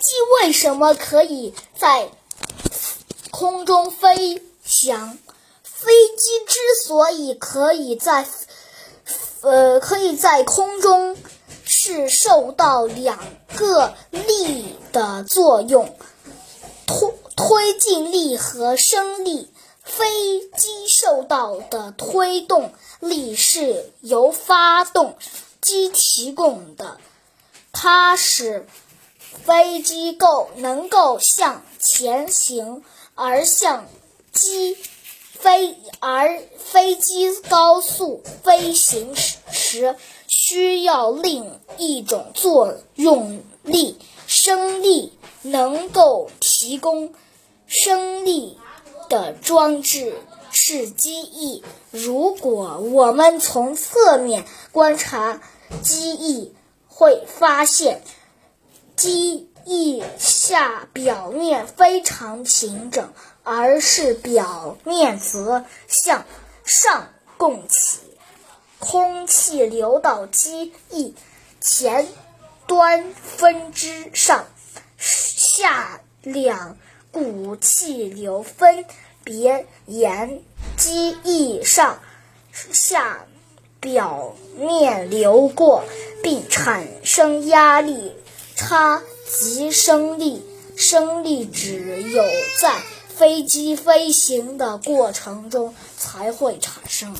机为什么可以在空中飞翔？飞机之所以可以在呃可以在空中，是受到两个力的作用，推推进力和升力。飞机受到的推动力是由发动机提供的，它使飞机够能够向前行，而向机飞而飞机高速飞行时需要另一种作用力升力，能够提供升力。的装置是机翼。如果我们从侧面观察机翼，会发现机翼下表面非常平整，而是表面则向上拱起，空气流到机翼前端分支上下两。股气流分别沿机翼上下表面流过，并产生压力它即升力。升力只有在飞机飞行的过程中才会产生。